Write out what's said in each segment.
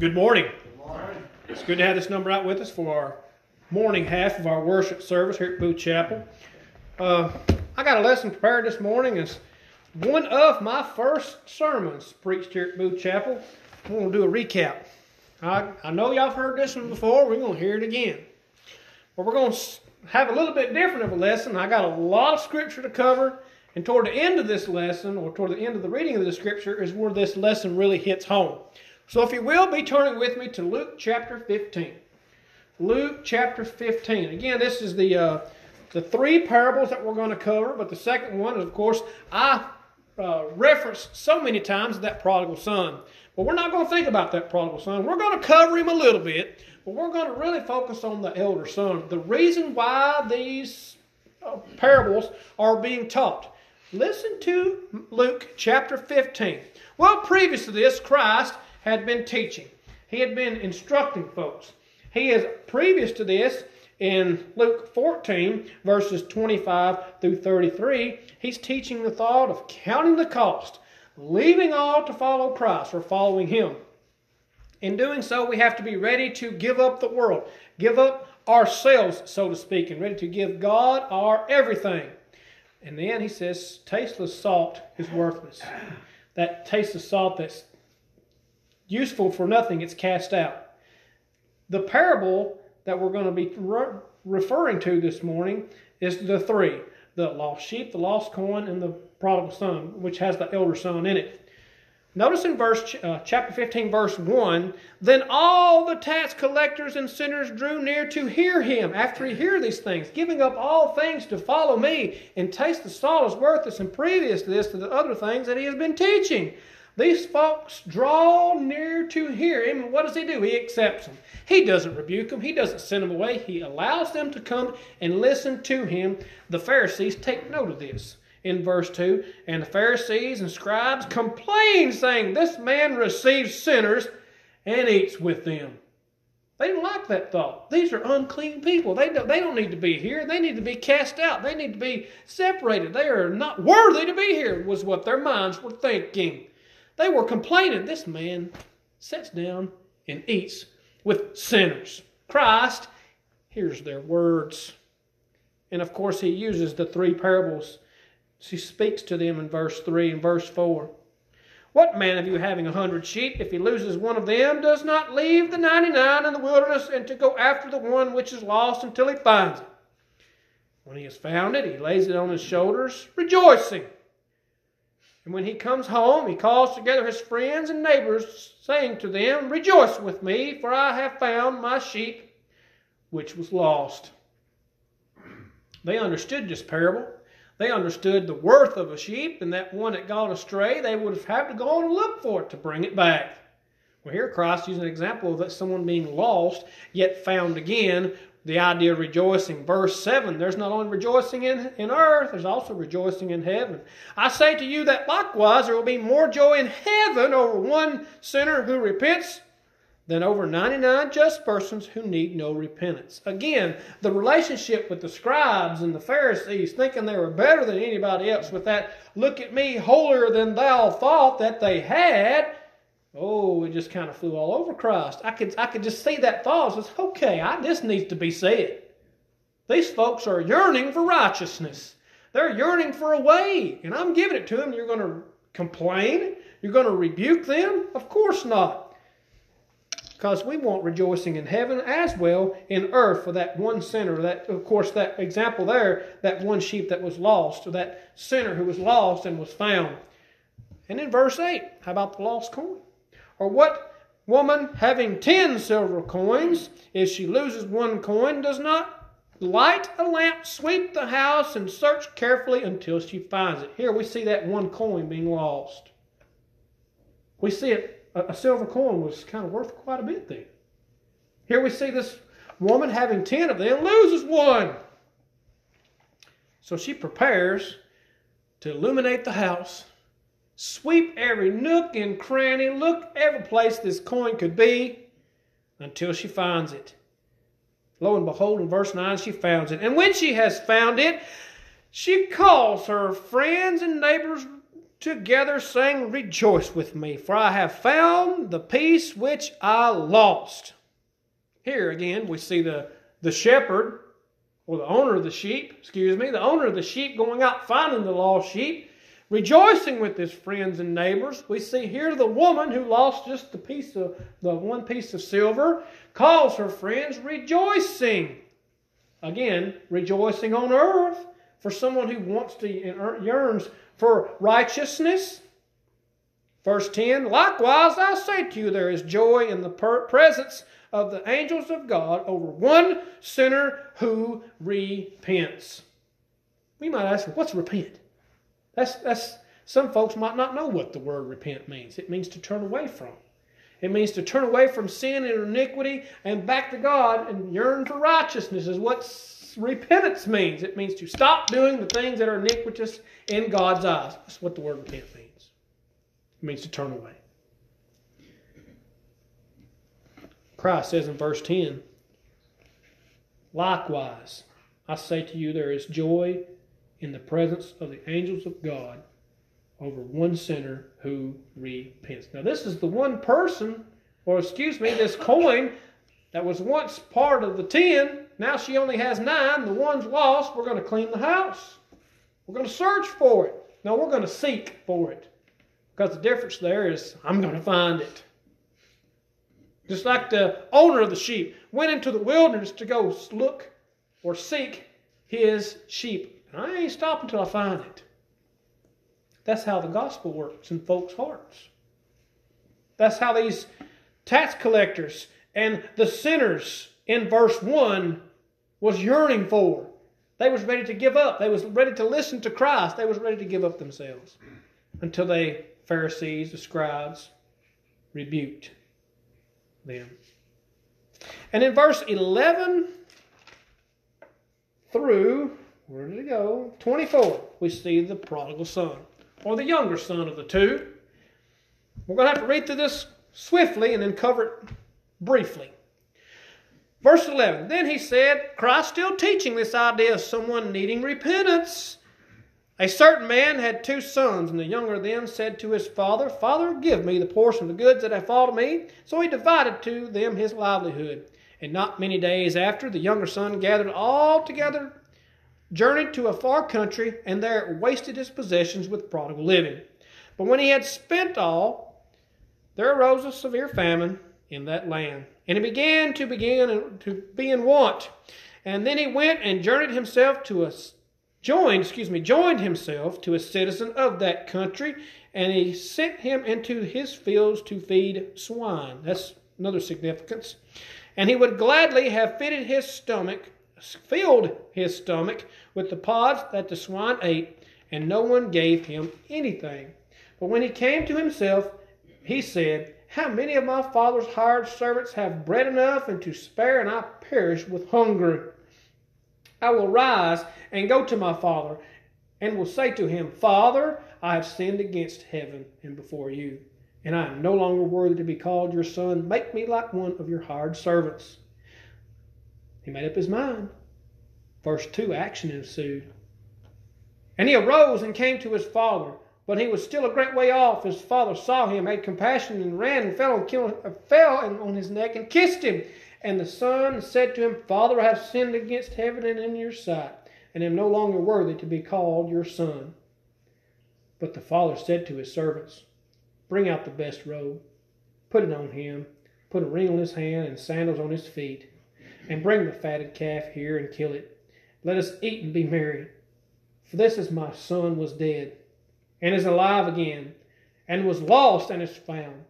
Good morning. It's good to have this number out with us for our morning half of our worship service here at Booth Chapel. Uh, I got a lesson prepared this morning. It's one of my first sermons preached here at Booth Chapel. I'm going to do a recap. I, I know y'all have heard this one before. We're going to hear it again. But we're going to have a little bit different of a lesson. I got a lot of scripture to cover. And toward the end of this lesson, or toward the end of the reading of the scripture, is where this lesson really hits home. So, if you will, be turning with me to Luke chapter 15. Luke chapter 15. Again, this is the uh, the three parables that we're going to cover, but the second one is, of course, I uh, referenced so many times that prodigal son. But we're not going to think about that prodigal son. We're going to cover him a little bit, but we're going to really focus on the elder son. The reason why these uh, parables are being taught. Listen to Luke chapter 15. Well, previous to this, Christ had been teaching. He had been instructing folks. He is previous to this in Luke 14, verses 25 through 33, he's teaching the thought of counting the cost, leaving all to follow Christ or following him. In doing so, we have to be ready to give up the world, give up ourselves, so to speak, and ready to give God our everything. And then he says, tasteless salt is worthless. That tasteless salt that's useful for nothing, it's cast out. The parable that we're going to be re- referring to this morning is the three the lost sheep, the lost coin, and the prodigal son, which has the elder son in it. Notice in verse uh, chapter 15, verse 1, then all the tax collectors and sinners drew near to hear him after he hear these things, giving up all things to follow me, and taste the salt is worthless, and previous to this, to the other things that he has been teaching. These folks draw near to hear him, what does he do? He accepts them. He doesn't rebuke them, he doesn't send them away. He allows them to come and listen to him. The Pharisees take note of this in verse 2. And the Pharisees and scribes complain, saying, This man receives sinners and eats with them. They didn't like that thought. These are unclean people. They don't, they don't need to be here. They need to be cast out. They need to be separated. They are not worthy to be here, was what their minds were thinking. They were complaining. This man sits down and eats with sinners. Christ hears their words. And of course, he uses the three parables. He speaks to them in verse 3 and verse 4. What man of you having a hundred sheep, if he loses one of them, does not leave the ninety nine in the wilderness and to go after the one which is lost until he finds it? When he has found it, he lays it on his shoulders, rejoicing. And when he comes home, he calls together his friends and neighbors, saying to them, Rejoice with me, for I have found my sheep which was lost. They understood this parable. They understood the worth of a sheep, and that one that gone astray, they would have had to go and look for it to bring it back. Well, here Christ uses an example of that someone being lost yet found again the idea of rejoicing. Verse 7 there's not only rejoicing in, in earth, there's also rejoicing in heaven. I say to you that likewise there will be more joy in heaven over one sinner who repents than over 99 just persons who need no repentance. Again, the relationship with the scribes and the Pharisees, thinking they were better than anybody else, with that look at me holier than thou thought that they had Oh, it just kind of flew all over Christ. I could, I could just see that thought. It's okay, I, this needs to be said. These folks are yearning for righteousness. They're yearning for a way, and I'm giving it to them. You're going to complain? You're going to rebuke them? Of course not. Because we want rejoicing in heaven as well in earth for that one sinner. That, of course, that example there, that one sheep that was lost, or that sinner who was lost and was found. And in verse 8, how about the lost coin? Or what woman having ten silver coins, if she loses one coin, does not light a lamp, sweep the house, and search carefully until she finds it? Here we see that one coin being lost. We see it, a silver coin was kind of worth quite a bit then. Here we see this woman having ten of them loses one. So she prepares to illuminate the house Sweep every nook and cranny, look every place this coin could be until she finds it. Lo and behold, in verse 9, she finds it. And when she has found it, she calls her friends and neighbors together saying, Rejoice with me, for I have found the piece which I lost. Here again, we see the, the shepherd, or the owner of the sheep, excuse me, the owner of the sheep going out finding the lost sheep, rejoicing with his friends and neighbors. We see here the woman who lost just the piece of the one piece of silver calls her friends rejoicing. Again, rejoicing on earth for someone who wants to and yearns for righteousness. Verse 10 Likewise, I say to you, there is joy in the presence of the angels of God over one sinner who repents. We might ask, what's repent? That's, that's, some folks might not know what the word repent means. It means to turn away from. It means to turn away from sin and iniquity and back to God and yearn for righteousness, is what repentance means. It means to stop doing the things that are iniquitous in God's eyes. That's what the word repent means. It means to turn away. Christ says in verse 10 Likewise, I say to you, there is joy in the presence of the angels of God over one sinner who repents. Now, this is the one person, or excuse me, this coin that was once part of the ten. Now she only has nine. The one's lost. We're going to clean the house. We're going to search for it. No, we're going to seek for it. Because the difference there is I'm going to find it. Just like the owner of the sheep went into the wilderness to go look or seek his sheep. And I ain't stopping until I find it. That's how the gospel works in folks' hearts. That's how these tax collectors and the sinners in verse 1 was yearning for. They was ready to give up. They was ready to listen to Christ. They was ready to give up themselves until they Pharisees, the scribes, rebuked them. And in verse 11 through, where did it go? 24, we see the prodigal son, or the younger son of the two. We're going to have to read through this swiftly and then cover it briefly. Verse 11 Then he said, Christ still teaching this idea of someone needing repentance. A certain man had two sons, and the younger of them said to his father, Father, give me the portion of the goods that have fallen to me. So he divided to them his livelihood. And not many days after, the younger son gathered all together, journeyed to a far country, and there wasted his possessions with prodigal living. But when he had spent all, there arose a severe famine in that land. And he began to begin to be in want. And then he went and journeyed himself to a joined, excuse me, joined himself to a citizen of that country, and he sent him into his fields to feed swine. That's another significance. And he would gladly have fitted his stomach, filled his stomach with the pods that the swine ate, and no one gave him anything. But when he came to himself, he said, How many of my father's hired servants have bread enough and to spare, and I perish with hunger? I will rise and go to my father, and will say to him, Father, I have sinned against heaven and before you, and I am no longer worthy to be called your son. Make me like one of your hired servants. Made up his mind. Verse 2 action ensued. And he arose and came to his father. But he was still a great way off. His father saw him, had compassion, and ran and fell, on, fell on his neck and kissed him. And the son said to him, Father, I have sinned against heaven and in your sight, and am no longer worthy to be called your son. But the father said to his servants, Bring out the best robe, put it on him, put a ring on his hand and sandals on his feet, and bring the fatted calf here and kill it. Let us eat and be merry. For this is my son was dead, and is alive again, and was lost and is found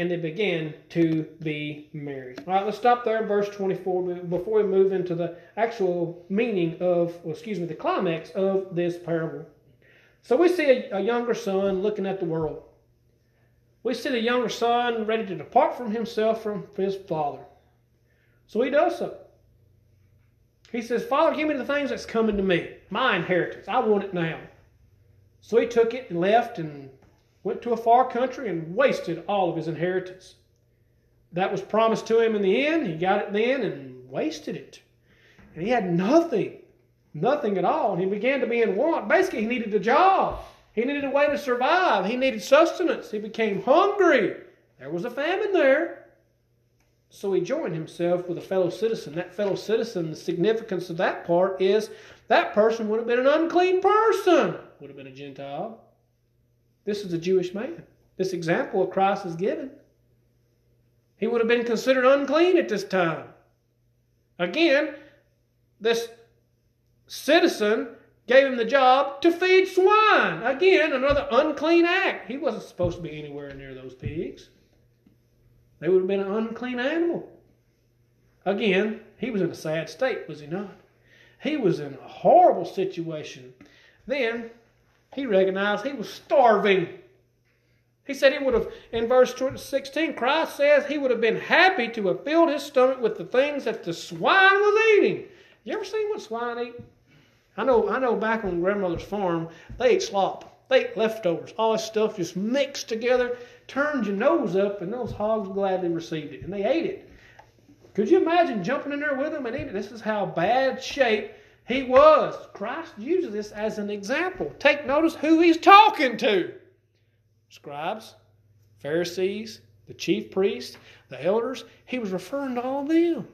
and they began to be merry. All right, let's stop there in verse 24 before we move into the actual meaning of, well, excuse me, the climax of this parable. So we see a, a younger son looking at the world. We see the younger son ready to depart from himself from his father. So he does so. He says, Father, give me the things that's coming to me, my inheritance. I want it now. So he took it and left and went to a far country and wasted all of his inheritance. That was promised to him in the end. He got it then and wasted it. And he had nothing, nothing at all. And he began to be in want. Basically, he needed a job. He needed a way to survive. He needed sustenance. He became hungry. There was a famine there. So he joined himself with a fellow citizen. That fellow citizen, the significance of that part is that person would have been an unclean person, would have been a Gentile. This is a Jewish man. This example of Christ is given. He would have been considered unclean at this time. Again, this citizen gave him the job to feed swine. Again, another unclean act. He wasn't supposed to be anywhere near those pigs. They would have been an unclean animal. Again, he was in a sad state, was he not? He was in a horrible situation. Then he recognized he was starving. He said he would have, in verse 16, Christ says he would have been happy to have filled his stomach with the things that the swine was eating. You ever seen what swine eat? I know, I know back on grandmother's farm, they ate slop. They ate leftovers. All this stuff just mixed together, turned your nose up, and those hogs gladly received it. And they ate it. Could you imagine jumping in there with them and eating? This is how bad shape he was. Christ uses this as an example. Take notice who he's talking to scribes, Pharisees, the chief priests, the elders. He was referring to all of them.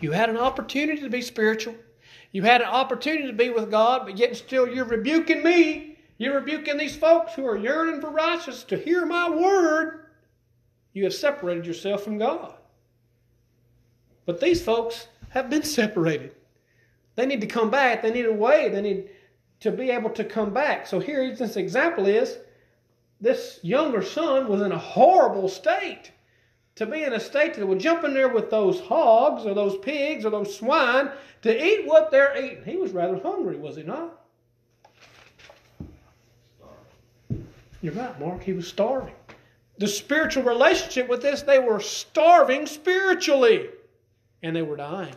You had an opportunity to be spiritual. You had an opportunity to be with God, but yet still you're rebuking me. You're rebuking these folks who are yearning for righteousness to hear my word. You have separated yourself from God. But these folks have been separated. They need to come back. They need a way. They need to be able to come back. So here this example is this younger son was in a horrible state to be in a state that would jump in there with those hogs or those pigs or those swine to eat what they're eating. He was rather hungry, was he not? You're right, Mark. He was starving. The spiritual relationship with this, they were starving spiritually and they were dying.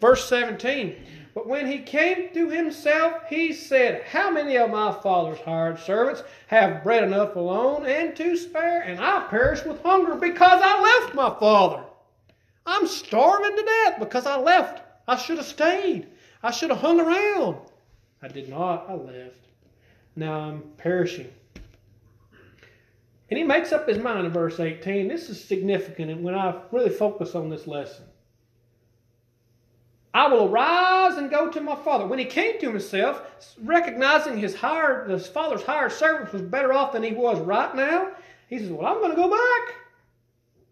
Verse 17 but when he came to himself, he said, How many of my father's hired servants have bread enough alone and to spare, and I perish with hunger because I left my father? I'm starving to death because I left. I should have stayed. I should have hung around. I did not. I left. Now I'm perishing. And he makes up his mind in verse 18. This is significant and when I really focus on this lesson. I will arise and go to my father. When he came to himself, recognizing his hired, his father's hired servant was better off than he was right now, he says, Well, I'm going to go back.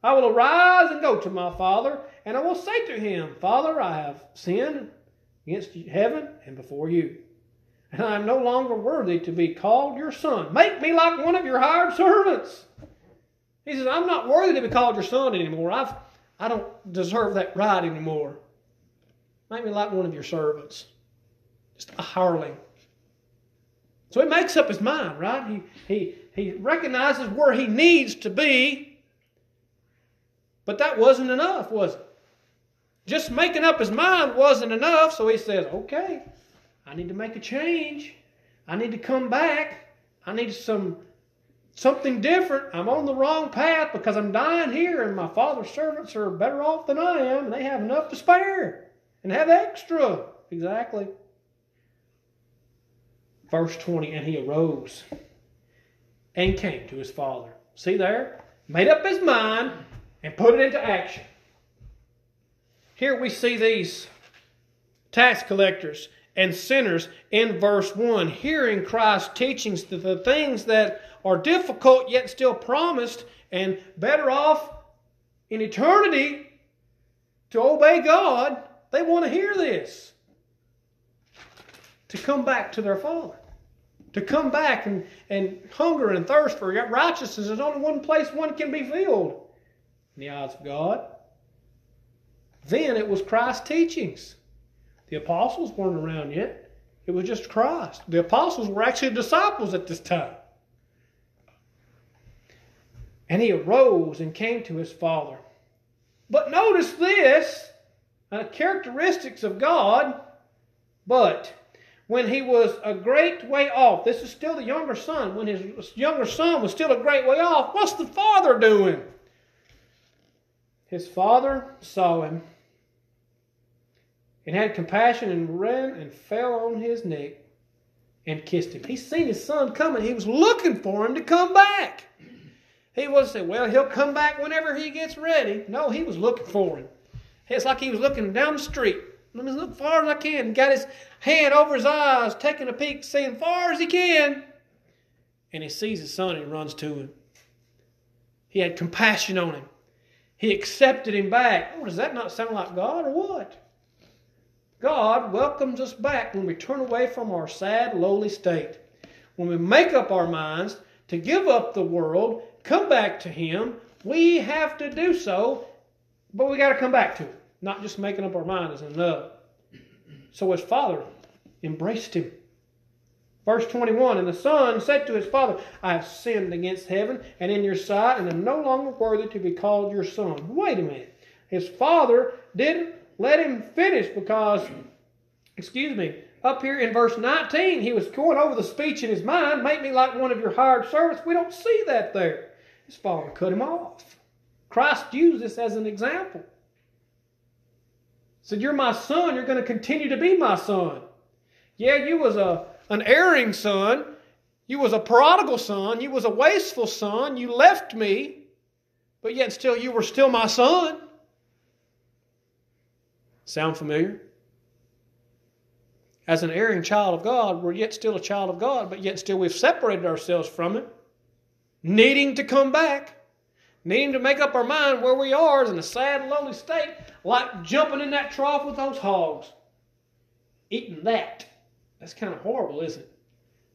I will arise and go to my father, and I will say to him, Father, I have sinned against heaven and before you. And I am no longer worthy to be called your son. Make me like one of your hired servants. He says, I'm not worthy to be called your son anymore. I've, I don't deserve that right anymore. Make me like one of your servants. Just a hireling. So he makes up his mind, right? He, he, he recognizes where he needs to be. But that wasn't enough, was it? Just making up his mind wasn't enough, so he says, okay, I need to make a change. I need to come back. I need some something different. I'm on the wrong path because I'm dying here, and my father's servants are better off than I am, and they have enough to spare and have extra. Exactly. Verse 20, and he arose and came to his father. See there? Made up his mind and put it into action. Here we see these tax collectors and sinners in verse 1, hearing Christ's teachings, the, the things that are difficult yet still promised and better off in eternity to obey God they want to hear this. To come back to their Father. To come back and, and hunger and thirst for righteousness. There's only one place one can be filled in the eyes of God. Then it was Christ's teachings. The apostles weren't around yet. It was just Christ. The apostles were actually disciples at this time. And he arose and came to his father. But notice this uh, characteristics of God, but when he was a great way off, this is still the younger son, when his younger son was still a great way off, what's the father doing? His father saw him and had compassion and ran and fell on his neck and kissed him. He seen his son coming. He was looking for him to come back. He wasn't say, well, he'll come back whenever he gets ready. No, he was looking for him. It's like he was looking down the street. Let me look far as I can. Got his hand over his eyes, taking a peek, seeing far as he can. And he sees his son and runs to him. He had compassion on him. He accepted him back. Oh, does that not sound like God or what? God welcomes us back when we turn away from our sad, lowly state. When we make up our minds to give up the world, come back to Him, we have to do so, but we got to come back to it. Not just making up our mind is enough. So his father embraced him. Verse 21 And the son said to his father, I have sinned against heaven and in your sight, and am no longer worthy to be called your son. Wait a minute. His father didn't let him finish because, excuse me, up here in verse 19, he was going over the speech in his mind, make me like one of your hired servants. We don't see that there. His father cut him off. Christ used this as an example. Said, You're my son, you're going to continue to be my son. Yeah, you was a an erring son, you was a prodigal son, you was a wasteful son, you left me, but yet still you were still my son. Sound familiar? As an erring child of God, we're yet still a child of God, but yet still we've separated ourselves from Him, needing to come back, needing to make up our mind where we are is in a sad, lonely state, like jumping in that trough with those hogs, eating that. That's kind of horrible, isn't it?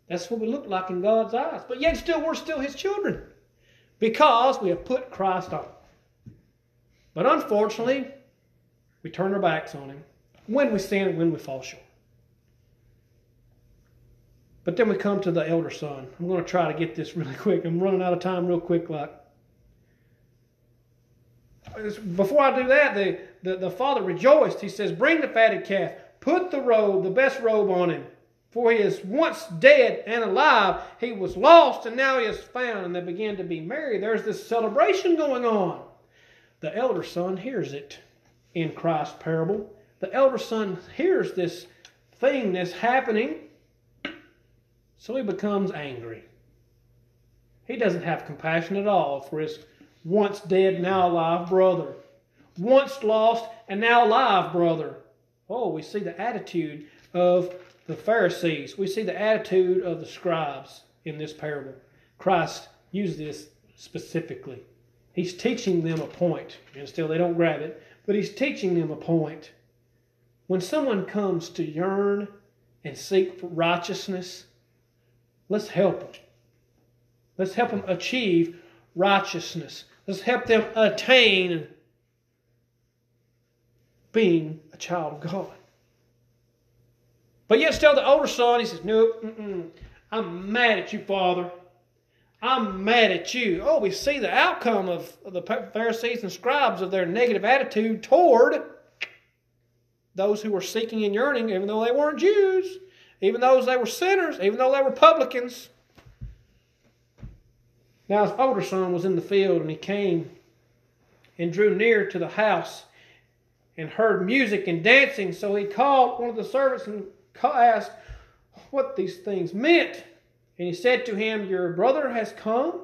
That's what we look like in God's eyes. But yet still, we're still His children because we have put Christ on. But unfortunately, we turn our backs on Him when we sin when we fall short. But then we come to the elder son. I'm going to try to get this really quick. I'm running out of time real quick, like. Before I do that, the, the, the father rejoiced. He says, Bring the fatted calf, put the robe, the best robe on him. For he is once dead and alive. He was lost and now he is found. And they began to be merry. There's this celebration going on. The elder son hears it in Christ's parable. The elder son hears this thing that's happening. So he becomes angry. He doesn't have compassion at all for his once dead, now alive brother. Once lost and now alive brother. Oh, we see the attitude of the Pharisees. We see the attitude of the scribes in this parable. Christ used this specifically. He's teaching them a point, and still they don't grab it, but he's teaching them a point. When someone comes to yearn and seek for righteousness, let's help them. Let's help them achieve righteousness. Let's help them attain being a child of God. But yet, still, the older son, he says, Nope. I'm mad at you, Father. I'm mad at you. Oh, we see the outcome of the Pharisees and scribes of their negative attitude toward those who were seeking and yearning, even though they weren't Jews, even though they were sinners, even though they were publicans. Now his older son was in the field, and he came and drew near to the house and heard music and dancing. So he called one of the servants and asked what these things meant. And he said to him, Your brother has come,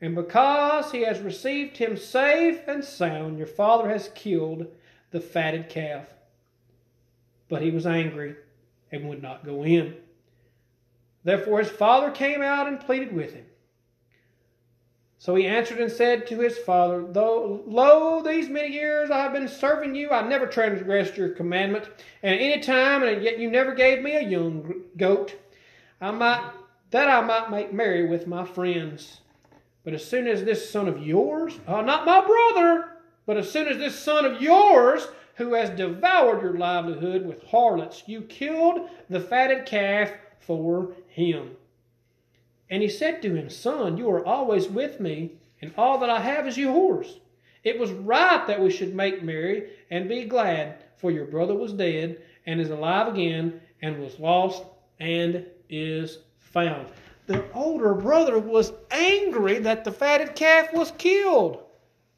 and because he has received him safe and sound, your father has killed the fatted calf. But he was angry and would not go in. Therefore his father came out and pleaded with him. So he answered and said to his father, Though lo, these many years I have been serving you, I never transgressed your commandment, and at any time, and yet you never gave me a young goat, I might that I might make merry with my friends. But as soon as this son of yours, uh, not my brother, but as soon as this son of yours, who has devoured your livelihood with harlots, you killed the fatted calf for him. And he said to him, Son, you are always with me, and all that I have is yours. It was right that we should make merry and be glad, for your brother was dead and is alive again, and was lost and is found. The older brother was angry that the fatted calf was killed.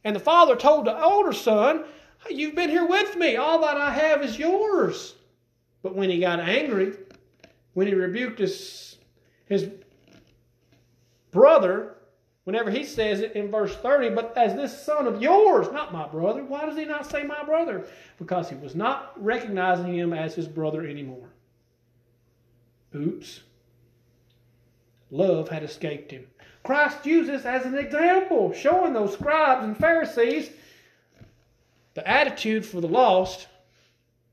And the father told the older son, You've been here with me. All that I have is yours. But when he got angry, when he rebuked his, his brother, whenever he says it in verse 30, but as this son of yours, not my brother. Why does he not say my brother? Because he was not recognizing him as his brother anymore. Oops. Love had escaped him. Christ uses as an example, showing those scribes and Pharisees the attitude for the lost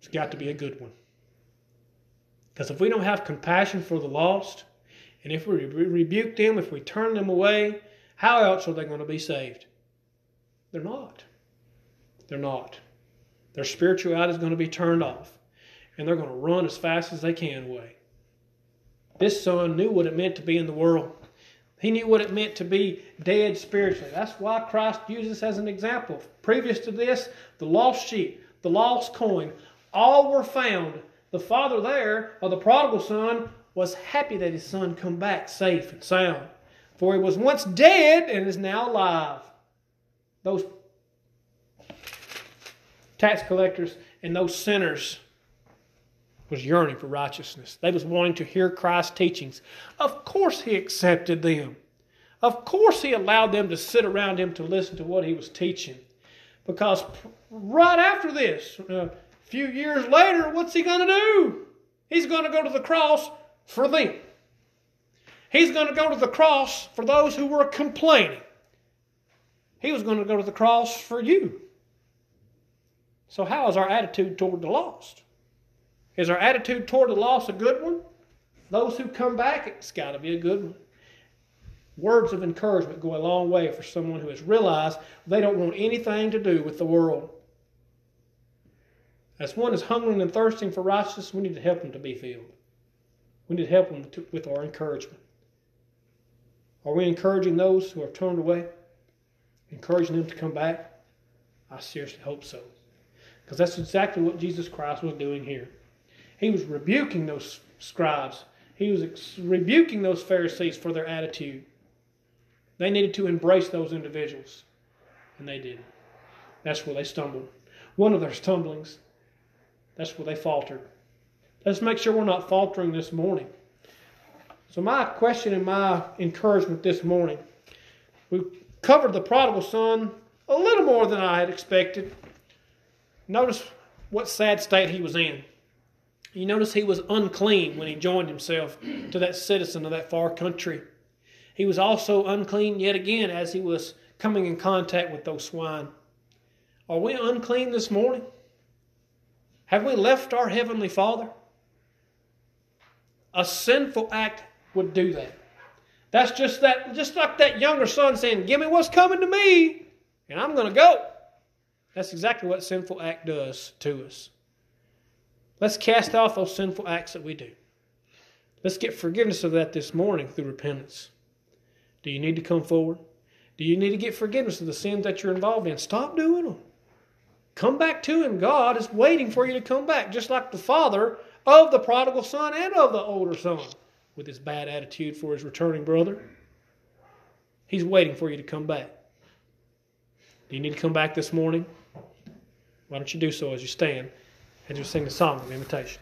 has got to be a good one. Because if we don't have compassion for the lost, and if we rebuke them, if we turn them away, how else are they going to be saved? They're not. They're not. Their spirituality is going to be turned off, and they're going to run as fast as they can away. This son knew what it meant to be in the world. He knew what it meant to be dead spiritually. That's why Christ uses as an example. Previous to this, the lost sheep, the lost coin, all were found. The father there, of the prodigal son, was happy that his son come back safe and sound. For he was once dead and is now alive. Those tax collectors and those sinners was yearning for righteousness. They was wanting to hear Christ's teachings. Of course he accepted them. Of course he allowed them to sit around him to listen to what he was teaching. Because right after this, a few years later, what's he going to do? He's going to go to the cross for them. He's going to go to the cross for those who were complaining. He was going to go to the cross for you. So, how is our attitude toward the lost? Is our attitude toward the loss a good one? Those who come back, it's got to be a good one. Words of encouragement go a long way for someone who has realized they don't want anything to do with the world. As one is hungering and thirsting for righteousness, we need to help them to be filled. We need to help them to, with our encouragement. Are we encouraging those who have turned away? Encouraging them to come back? I seriously hope so. Because that's exactly what Jesus Christ was doing here. He was rebuking those scribes, he was ex- rebuking those Pharisees for their attitude. They needed to embrace those individuals, and they didn't. That's where they stumbled. One of their stumblings, that's where they faltered. Let's make sure we're not faltering this morning. So, my question and my encouragement this morning we covered the prodigal son a little more than I had expected. Notice what sad state he was in. You notice he was unclean when he joined himself to that citizen of that far country. He was also unclean yet again as he was coming in contact with those swine. Are we unclean this morning? Have we left our Heavenly Father? A sinful act would do that. That's just that just like that younger son saying, Give me what's coming to me, and I'm gonna go. That's exactly what sinful act does to us. Let's cast off those sinful acts that we do. Let's get forgiveness of that this morning through repentance. Do you need to come forward? Do you need to get forgiveness of the sins that you're involved in? Stop doing them. Come back to Him. God is waiting for you to come back, just like the father of the prodigal son and of the older son with his bad attitude for his returning brother. He's waiting for you to come back. Do you need to come back this morning? Why don't you do so as you stand? And just sing a song of invitation.